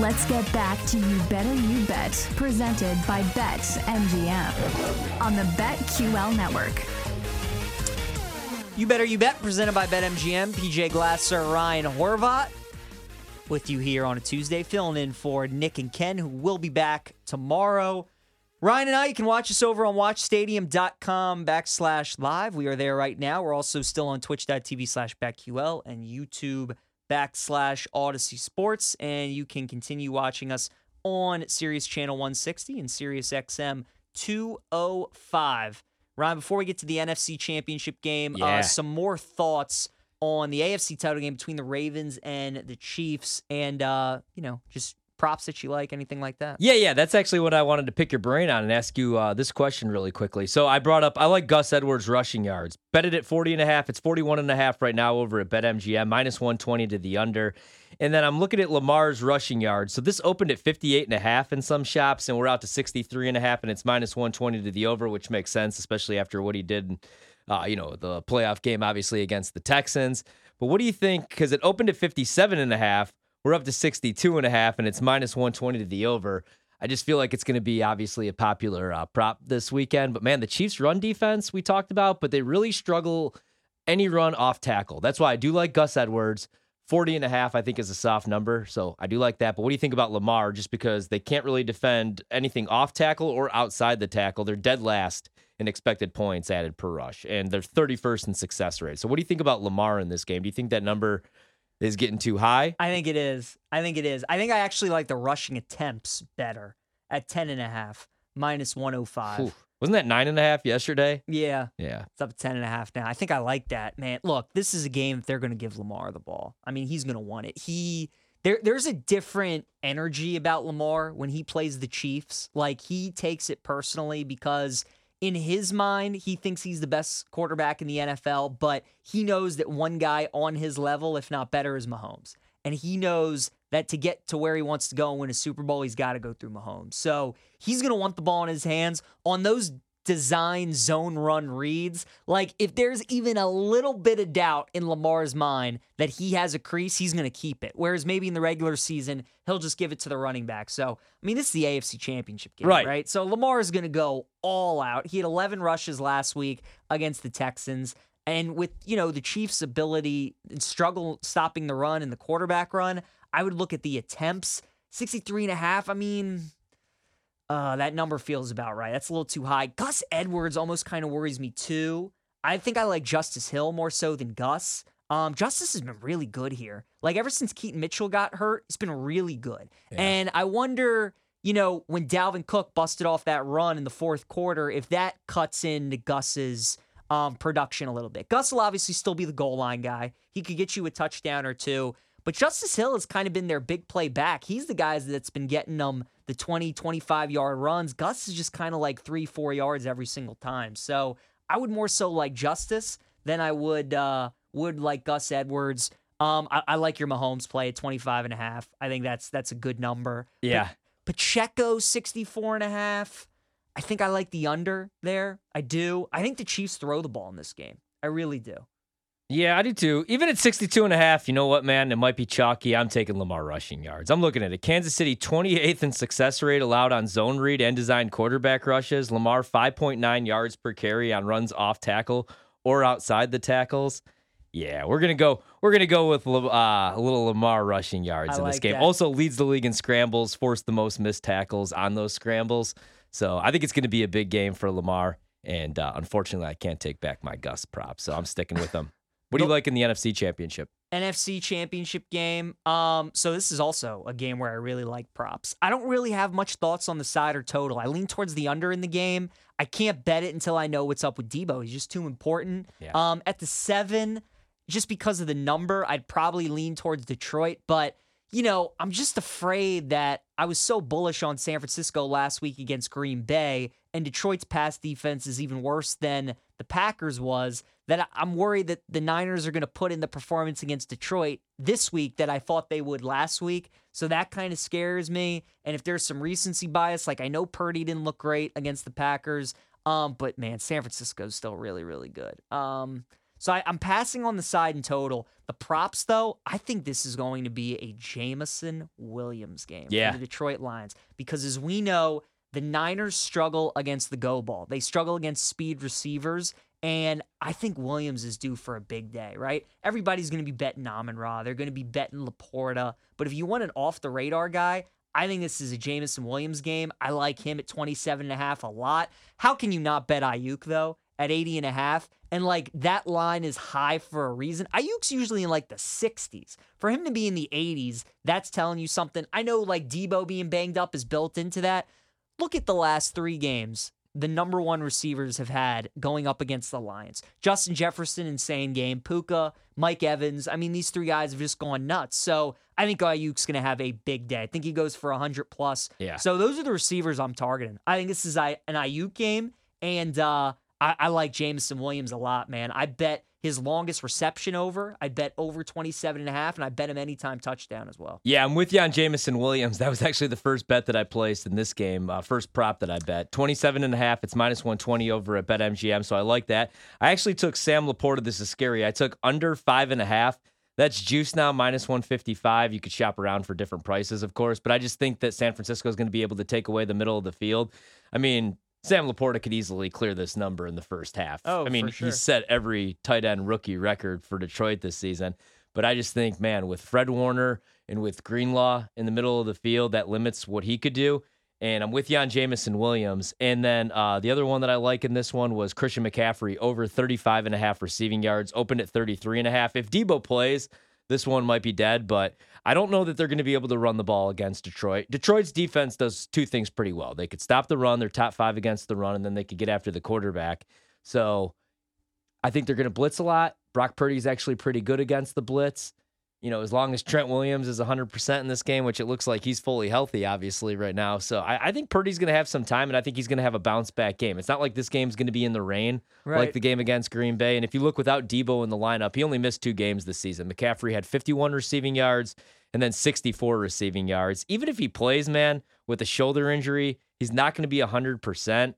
Let's get back to You Better You Bet, presented by Bet MGM on the BetQL network. You Better You Bet, presented by BetMGM. PJ Glasser, Ryan Horvat, with you here on a Tuesday, filling in for Nick and Ken, who will be back tomorrow. Ryan and I, you can watch us over on watchstadium.com backslash live. We are there right now. We're also still on twitch.tv slash BetQL and YouTube backslash Audacy Sports. And you can continue watching us on Sirius Channel 160 and Sirius XM 205. Ryan, before we get to the NFC Championship game, Yeah. uh, some more thoughts on the AFC title game between the Ravens and the Chiefs, and uh, you know, just props that you like, anything like that. Yeah, yeah, that's actually what I wanted to pick your brain on and ask you uh, this question really quickly. So I brought up, I like Gus Edwards rushing yards. Bet it at 40 and a half. It's 41 and a half right now over at BetMGM, minus 120 to the under. And then I'm looking at Lamar's rushing yards. So this opened at 58 and a half in some shops, and we're out to 63 and a half, and it's minus 120 to the over, which makes sense, especially after what he did, uh, you know, the playoff game, obviously, against the Texans. But what do you think? Because it opened at 57 and a half. We're up to 62 and a half, and it's minus 120 to the over. I just feel like it's going to be obviously a popular uh, prop this weekend. But man, the Chiefs' run defense we talked about, but they really struggle any run off tackle. That's why I do like Gus Edwards. 40 and a half, I think, is a soft number. So I do like that. But what do you think about Lamar? Just because they can't really defend anything off tackle or outside the tackle. They're dead last in expected points added per rush, and they're 31st in success rate. So what do you think about Lamar in this game? Do you think that number is getting too high? I think it is. I think it is. I think I actually like the rushing attempts better at 10 and a half, minus 105. Whew. Wasn't that nine and a half yesterday? Yeah, Yeah. it's up to 10 and a half now. I think I like that, man. Look, this is a game that they're going to give Lamar the ball. I mean, he's going to want it. He there there's a different energy about Lamar when he plays the Chiefs. Like he takes it personally because in his mind, he thinks he's the best quarterback in the NFL, but he knows that one guy on his level, if not better, is Mahomes. And he knows that to get to where he wants to go and win a Super Bowl, he's got to go through Mahomes. So he's going to want the ball in his hands on those design zone run reads. Like, if there's even a little bit of doubt in Lamar's mind that he has a crease, he's going to keep it. Whereas maybe in the regular season, he'll just give it to the running back. So, I mean, this is the AFC Championship game, Right. right? So Lamar is going to go all out. He had 11 rushes last week against the Texans. And with, you know, the Chiefs' ability and struggle stopping the run and the quarterback run, I would look at the attempts. 63 and a half. I mean, uh, that number feels about right. That's a little too high. Gus Edwards almost kind of worries me too. I think I like Justice Hill more so than Gus. Um, Justice has been really good here. Like ever since Keaton Mitchell got hurt, it's been really good. And I wonder, you know, when Dalvin Cook busted off that run in the fourth quarter, if that cuts into Gus's um, production a little bit. Gus will obviously still be the goal line guy. He could get you a touchdown or two. But Justice Hill has kind of been their big play back. He's the guy that's been getting them the 20, 25 yard runs. Gus is just kind of like three, four yards every single time. So I would more so like Justice than I would uh, would like Gus Edwards. Um, I, I like your Mahomes play at 25 and a half. I think that's that's a good number. Yeah. Pacheco 64 and a half. I think I like the under there. I do. I think the Chiefs throw the ball in this game. I really do. Yeah, I do too. Even at 62 and a half, you know what, man? It might be chalky. I'm taking Lamar rushing yards. I'm looking at it. Kansas City 28th in success rate allowed on zone read and design quarterback rushes. Lamar 5.9 yards per carry on runs off tackle or outside the tackles. Yeah, we're gonna go. We're gonna go with uh, a little Lamar rushing yards I in this like game. that. Also leads the league in scrambles, forced the most missed tackles on those scrambles. So I think it's gonna be a big game for Lamar And uh, unfortunately, I can't take back my Gus prop, so I'm sticking with them. What do you like in the NFC Championship? NFC Championship game. Um, so this is also a game where I really like props. I don't really have much thoughts on the side or total. I lean towards the under in the game. I can't bet it until I know what's up with Deebo. He's just too important. Yeah. Um, at the seven, just because of the number, I'd probably lean towards Detroit, but you know, I'm just afraid that I was so bullish on San Francisco last week against Green Bay, and Detroit's pass defense is even worse than the Packers was, that I'm worried that the Niners are going to put in the performance against Detroit this week that I thought they would last week. So that kind of scares me. And if there's some recency bias, like I know Purdy didn't look great against the Packers, um, but man, San Francisco's still really, really good. Um, so I, am passing on the side in total. The props, though, I think this is going to be a Jameson Williams game yeah. for the Detroit Lions because, as we know, the Niners struggle against the go ball. They struggle against speed receivers, and I think Williams is due for a big day, right? Everybody's going to be betting Amon Ra. They're going to be betting LaPorta. But if you want an off the radar guy, I think this is a Jameson Williams game. I like him at 27 and a half a lot. How can you not bet Aiyuk, though at 80 and a half? And like that line is high for a reason. Aiyuk's usually in like the 60s. For him to be in the 80s, that's telling you something. I know like Deebo being banged up is built into that. Look at the last three games the number one receivers have had going up against the Lions. Justin Jefferson, insane game. Puka, Mike Evans. I mean, these three guys have just gone nuts. So I think Aiyuk's going to have a big day. I think he goes for 100 plus. Yeah. So those are the receivers I'm targeting. I think this is an Aiyuk game. And uh, I, I like Jameson Williams a lot, man. I bet his longest reception over. I bet over 27 and a half, and I bet him anytime touchdown as well. Yeah, I'm with you on Jameson Williams. That was actually the first bet that I placed in this game, uh, first prop that I bet. 27 and a half. It's minus 120 over at BetMGM, so I like that. I actually took Sam LaPorta. This is scary. I took under five and a half. That's juice now, minus 155. You could shop around for different prices, of course, but I just think that San Francisco is going to be able to take away the middle of the field. I mean, Sam LaPorta could easily clear this number in the first half. Oh, I mean, sure. he's set every tight end rookie record for Detroit this season. But I just think, man, with Fred Warner and with Greenlaw in the middle of the field, that limits what he could do. And I'm with you on Jameson Williams. And then uh, the other one that I like in this one was Christian McCaffrey over 35 and a half receiving yards, opened at 33 and a half. If Deebo plays, this one might be dead, but I don't know that they're going to be able to run the ball against Detroit. Detroit's defense does two things pretty well. They could stop the run, they're top five against the run, and then they could get after the quarterback. So I think they're going to blitz a lot. Brock Purdy's actually pretty good against the blitz you know, as long as Trent Williams is 100% in this game, which it looks like he's fully healthy, obviously, right now. So I, I think Purdy's going to have some time, and I think he's going to have a bounce back game. It's not like this game's going to be in the rain Right. like the game against Green Bay. And if you look without Deebo in the lineup, he only missed two games this season. McCaffrey had 51 receiving yards and then 64 receiving yards. Even if he plays, man, with a shoulder injury, he's not going to be 100%.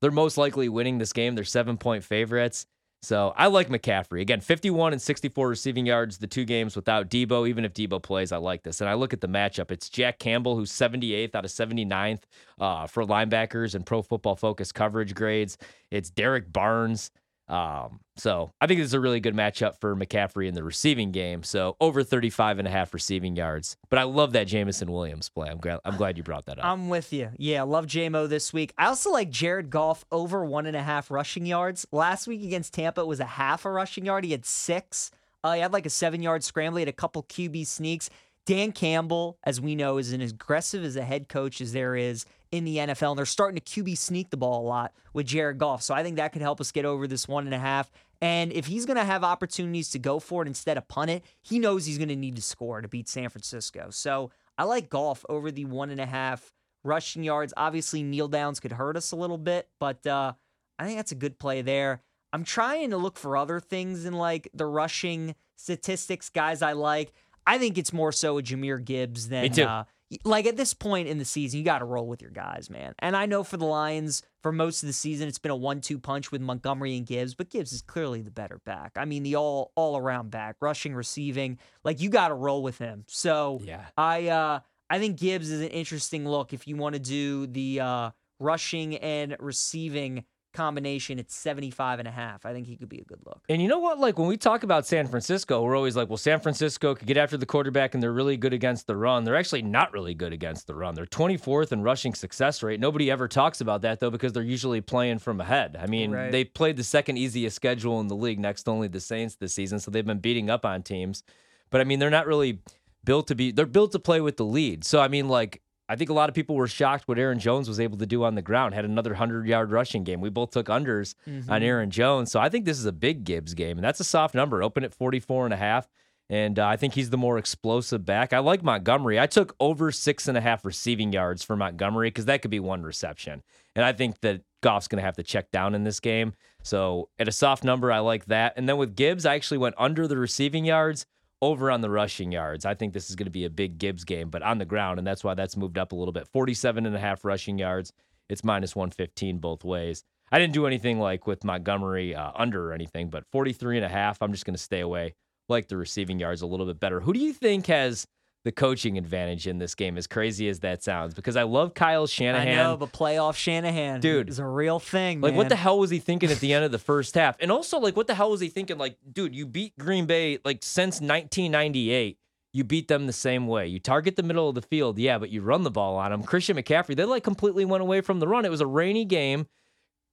They're most likely winning this game. They're seven point favorites. So I like McCaffrey. Again, 51 and 64 receiving yards, the two games without Deebo. Even if Deebo plays, I like this. And I look at the matchup. It's Jack Campbell, who's 78th out of 79th uh, for linebackers and pro football focus coverage grades. It's Derrick Barnes. Um, so I think this is a really good matchup for McCaffrey in the receiving game. So over 35 and a half receiving yards. But I love that Jameson Williams play. I'm glad, I'm glad you brought that up. I'm with you. Yeah, love JMO this week. I also like Jared Goff over one and a half rushing yards. Last week against Tampa, it was a half a rushing yard. He had six. Uh, he had like a seven yard scramble. He had a couple QB sneaks. Dan Campbell, as we know, is as aggressive as a head coach as there is in the NFL. And they're starting to QB sneak the ball a lot with Jared Goff. So I think that could help us get over this one and a half. And if he's going to have opportunities to go for it instead of punt it, he knows he's going to need to score to beat San Francisco. So I like Goff over the one and a half rushing yards. Obviously, kneel downs could hurt us a little bit, but uh, I think that's a good play there. I'm trying to look for other things in like the rushing statistics, guys I like. I think it's more so a Jahmyr Gibbs than Me too. Uh, like at this point in the season, you got to roll with your guys, man. And I know for the Lions, for most of the season, it's been a one-two punch with Montgomery and Gibbs, but Gibbs is clearly the better back. I mean, the all all-around back, rushing, receiving, like you got to roll with him. So Yeah. I uh I think Gibbs is an interesting look if you want to do the uh rushing and receiving combination, it's 75 and a half. I think he could be a good look. And you know what? Like when we talk about San Francisco, we're always like, well, San Francisco could get after the quarterback and they're really good against the run. They're actually not really good against the run. They're 24th in rushing success rate. Nobody ever talks about that though because they're usually playing from ahead. I mean, Right. they played the second easiest schedule in the league next to only the Saints this season, so they've been beating up on teams. But I mean, they're not really built to be they're built to play with the lead. So I mean, like I think a lot of people were shocked what Aaron Jones was able to do on the ground. Had another 100-yard rushing game. We both took unders on Aaron Jones. So I think this is a big Gibbs game, and that's a soft number. Open at 44 and a half. And uh, I think he's the more explosive back. I like Montgomery. I took over six and a half receiving yards for Montgomery because that could be one reception. And I think that Goff's going to have to check down in this game. So at a soft number, I like that. And then with Gibbs, I actually went under the receiving yards, over on the rushing yards. I think this is going to be a big Gibbs game, but on the ground. And that's why that's moved up a little bit. 47 and a half rushing yards. It's minus 115 both ways. I didn't do anything like with Montgomery uh, under or anything, but 43 and a half, I'm just going to stay away. Like the receiving yards a little bit better. Who do you think has the coaching advantage in this game, as crazy as that sounds? Because I love Kyle Shanahan. I know, but playoff Shanahan, Dude. is a real thing. Like, what the hell was he thinking at the end of the first half? And also, like, what the hell was he thinking? Like, dude, you beat Green Bay, like, since 1998. You beat them the same way. You target the middle of the field, yeah, but you run the ball on them. Christian McCaffrey, they like completely went away from the run. It was a rainy game.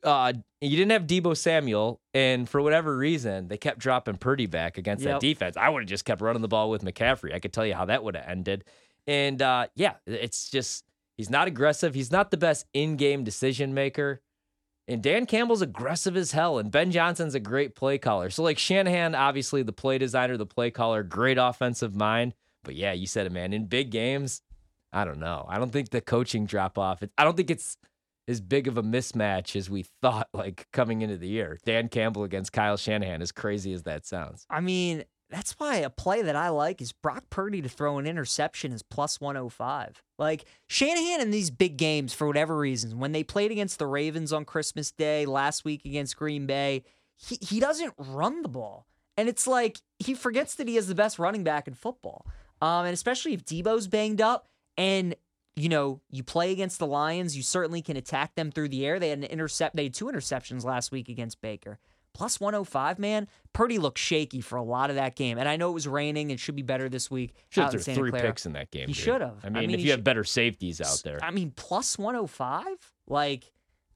Uh, you didn't have Deebo Samuel, and for whatever reason, they kept dropping Purdy back against Yep. that defense. I would have just kept running the ball with McCaffrey. I could tell you how that would have ended. And uh, yeah, it's just he's not aggressive. He's not the best in-game decision maker. And Dan Campbell's aggressive as hell, and Ben Johnson's a great play caller. So, like Shanahan, obviously the play designer, the play caller, great offensive mind. But yeah, you said it, man. In big games, I don't know. I don't think the coaching drop off. I don't think it's as big of a mismatch as we thought. Like coming into the year, Dan Campbell against Kyle Shanahan, as crazy as that sounds. I mean, that's why a play that I like is Brock Purdy to throw an interception is plus 105. Like Shanahan in these big games, for whatever reasons, when they played against the Ravens on Christmas Day, last week against Green Bay, he, he doesn't run the ball. And it's like he forgets that he has the best running back in football. Um, and especially if Deebo's banged up and you know, you play against the Lions, you certainly can attack them through the air. They had an intercept they had two interceptions last week against Baker. Plus 105, man. Purdy looked shaky for a lot of that game. And I know it was raining. It should be better this week. Should have three Clara. picks in that game. He should have. I I mean, mean, if you have better safeties out there. I mean, plus 105? Like,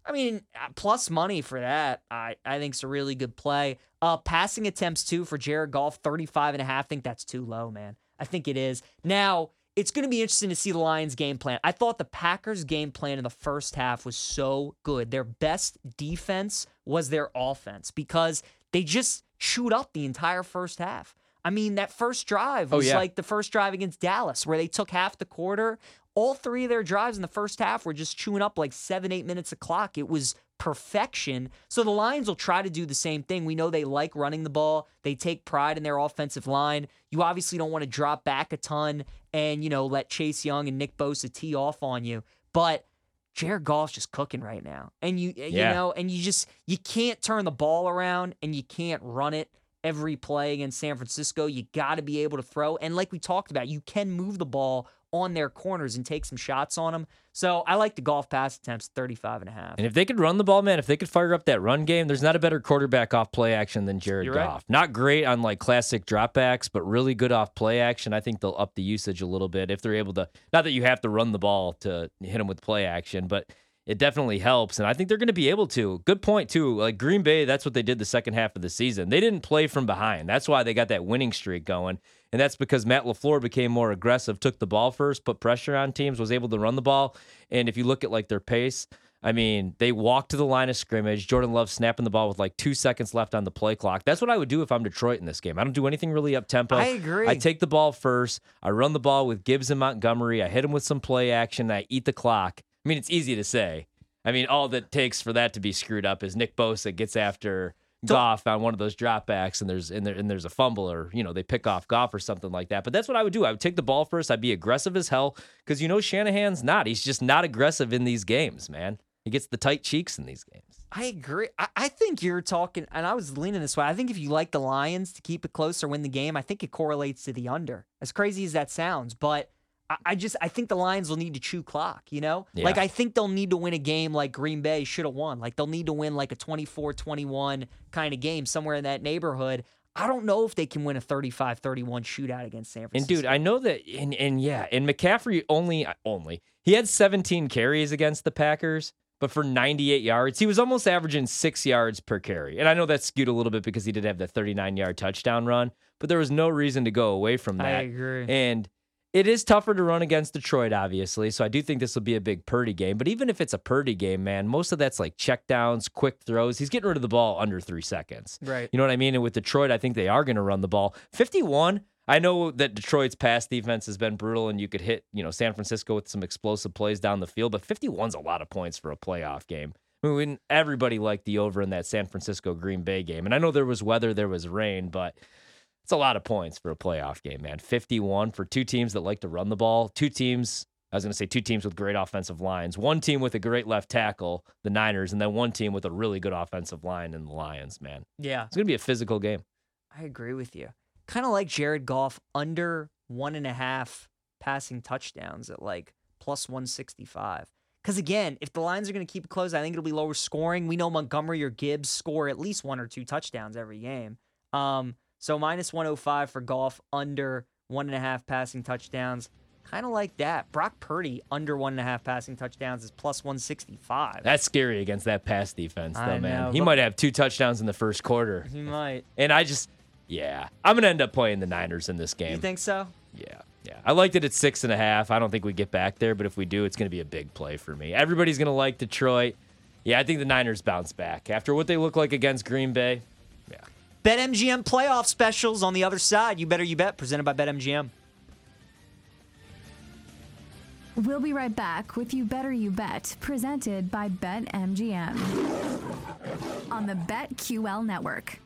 I mean, uh, plus money for that, I, I think is a really good play. Uh, passing attempts, too, for Jared Goff, 35 and a half. I think that's too low, man. I think it is. Now, it's going to be interesting to see the Lions' game plan. I thought the Packers' game plan in the first half was so good. Their best defense was their offense because they just chewed up the entire first half. I mean, that first drive Oh, was yeah. like the first drive against Dallas, where they took half the quarter. All three of their drives in the first half were just chewing up like seven, eight minutes of clock. It was perfection. So the Lions will try to do the same thing. We know they like running the ball. They take pride in their offensive line. You obviously don't want to drop back a ton and, you know, let Chase Young and Nick Bosa tee off on you. But Jared Goff's just cooking right now. And you you Yeah. know, and you just you can't turn the ball around and you can't run it every play against San Francisco. You got to be able to throw. And like we talked about, you can move the ball on their corners and take some shots on them. So I like the Goff pass attempts 35 and a half. And if they could run the ball, man, if they could fire up that run game, there's not a better quarterback off play action than Jared You're right. Goff. Not great on like classic dropbacks, but really good off play action. I think they'll up the usage a little bit if they're able to. Not that you have to run the ball to hit them with play action, but it definitely helps. And I think they're going to be able to. Good point, too. Like Green Bay, that's what they did the second half of the season. They didn't play from behind. That's why they got that winning streak going. And that's because Matt LaFleur became more aggressive, took the ball first, put pressure on teams, was able to run the ball. And if you look at like their pace, I mean, they walked to the line of scrimmage. Jordan Love snapping the ball with like two seconds left on the play clock. That's what I would do if I'm Detroit in this game. I don't do anything really up tempo. I agree. I take the ball first. I run the ball with Gibbs and Montgomery. I hit him with some play action. I eat the clock. I mean, it's easy to say. I mean, all that takes for that to be screwed up is Nick Bosa gets after Goff on one of those dropbacks, and there's and, there, and there's a fumble, or you know they pick off Goff or something like that. But that's what I would do. I would take the ball first. I'd be aggressive as hell because you know Shanahan's not. He's just not aggressive in these games, man. He gets the tight cheeks in these games. I agree. I, I think you're talking, and I was leaning this way. I think if you like the Lions to keep it close or win the game, I think it correlates to the under. As crazy as that sounds, but I- just I think the Lions will need to chew clock, you know? Yeah. Like I think they'll need to win a game like Green Bay should have won. Like they'll need to win like a 24-21 kind of game somewhere in that neighborhood. I don't know if they can win a 35-31 shootout against San Francisco. And dude, I know that, and and yeah, and McCaffrey only only he had 17 carries against the Packers, but for 98 yards, he was almost averaging six yards per carry. And I know that's skewed a little bit because he did have the 39 yard touchdown run, but there was no reason to go away from that. I agree. And it is tougher to run against Detroit, obviously. So I do think this will be a big Purdy game. But even if it's a Purdy game, man, most of that's like checkdowns, quick throws. He's getting rid of the ball under three seconds. Right. You know what I mean? And with Detroit, I think they are going to run the ball. 51. I know that Detroit's pass defense has been brutal and you could hit, you know, San Francisco with some explosive plays down the field, but 51's a lot of points for a playoff game. I mean, everybody liked the over in that San Francisco Green Bay game. And I know there was weather, there was rain, but it's a lot of points for a playoff game, man. 51 for two teams that like to run the ball, two teams I was going to say two teams with great offensive lines. One team with a great left tackle, the Niners, and then one team with a really good offensive line in the Lions, man. Yeah. It's going to be a physical game. I agree with you. Kind of like Jared Goff under one and a half passing touchdowns at like plus 165. Because again, if the lines are going to keep it close, I think it'll be lower scoring. We know Montgomery or Gibbs score at least one or two touchdowns every game. Um, so minus 105 for Goff, under one and a half passing touchdowns. Kind of like that. Brock Purdy under one and a half passing touchdowns is plus 165. That's scary against that pass defense, though, I man. know, he might have two touchdowns in the first quarter. he might. And I just, yeah, I'm going to end up playing the Niners in this game. You think so? Yeah, yeah. I liked it at six and a half. I don't think we get back there, but if we do, it's going to be a big play for me. Everybody's going to like Detroit. Yeah, I think the Niners bounce back after what they look like against Green Bay. BetMGM playoff specials on the other side. You better you bet. Presented by BetMGM. We'll be right back with You Better You Bet, presented by BetMGM on the BetQL network.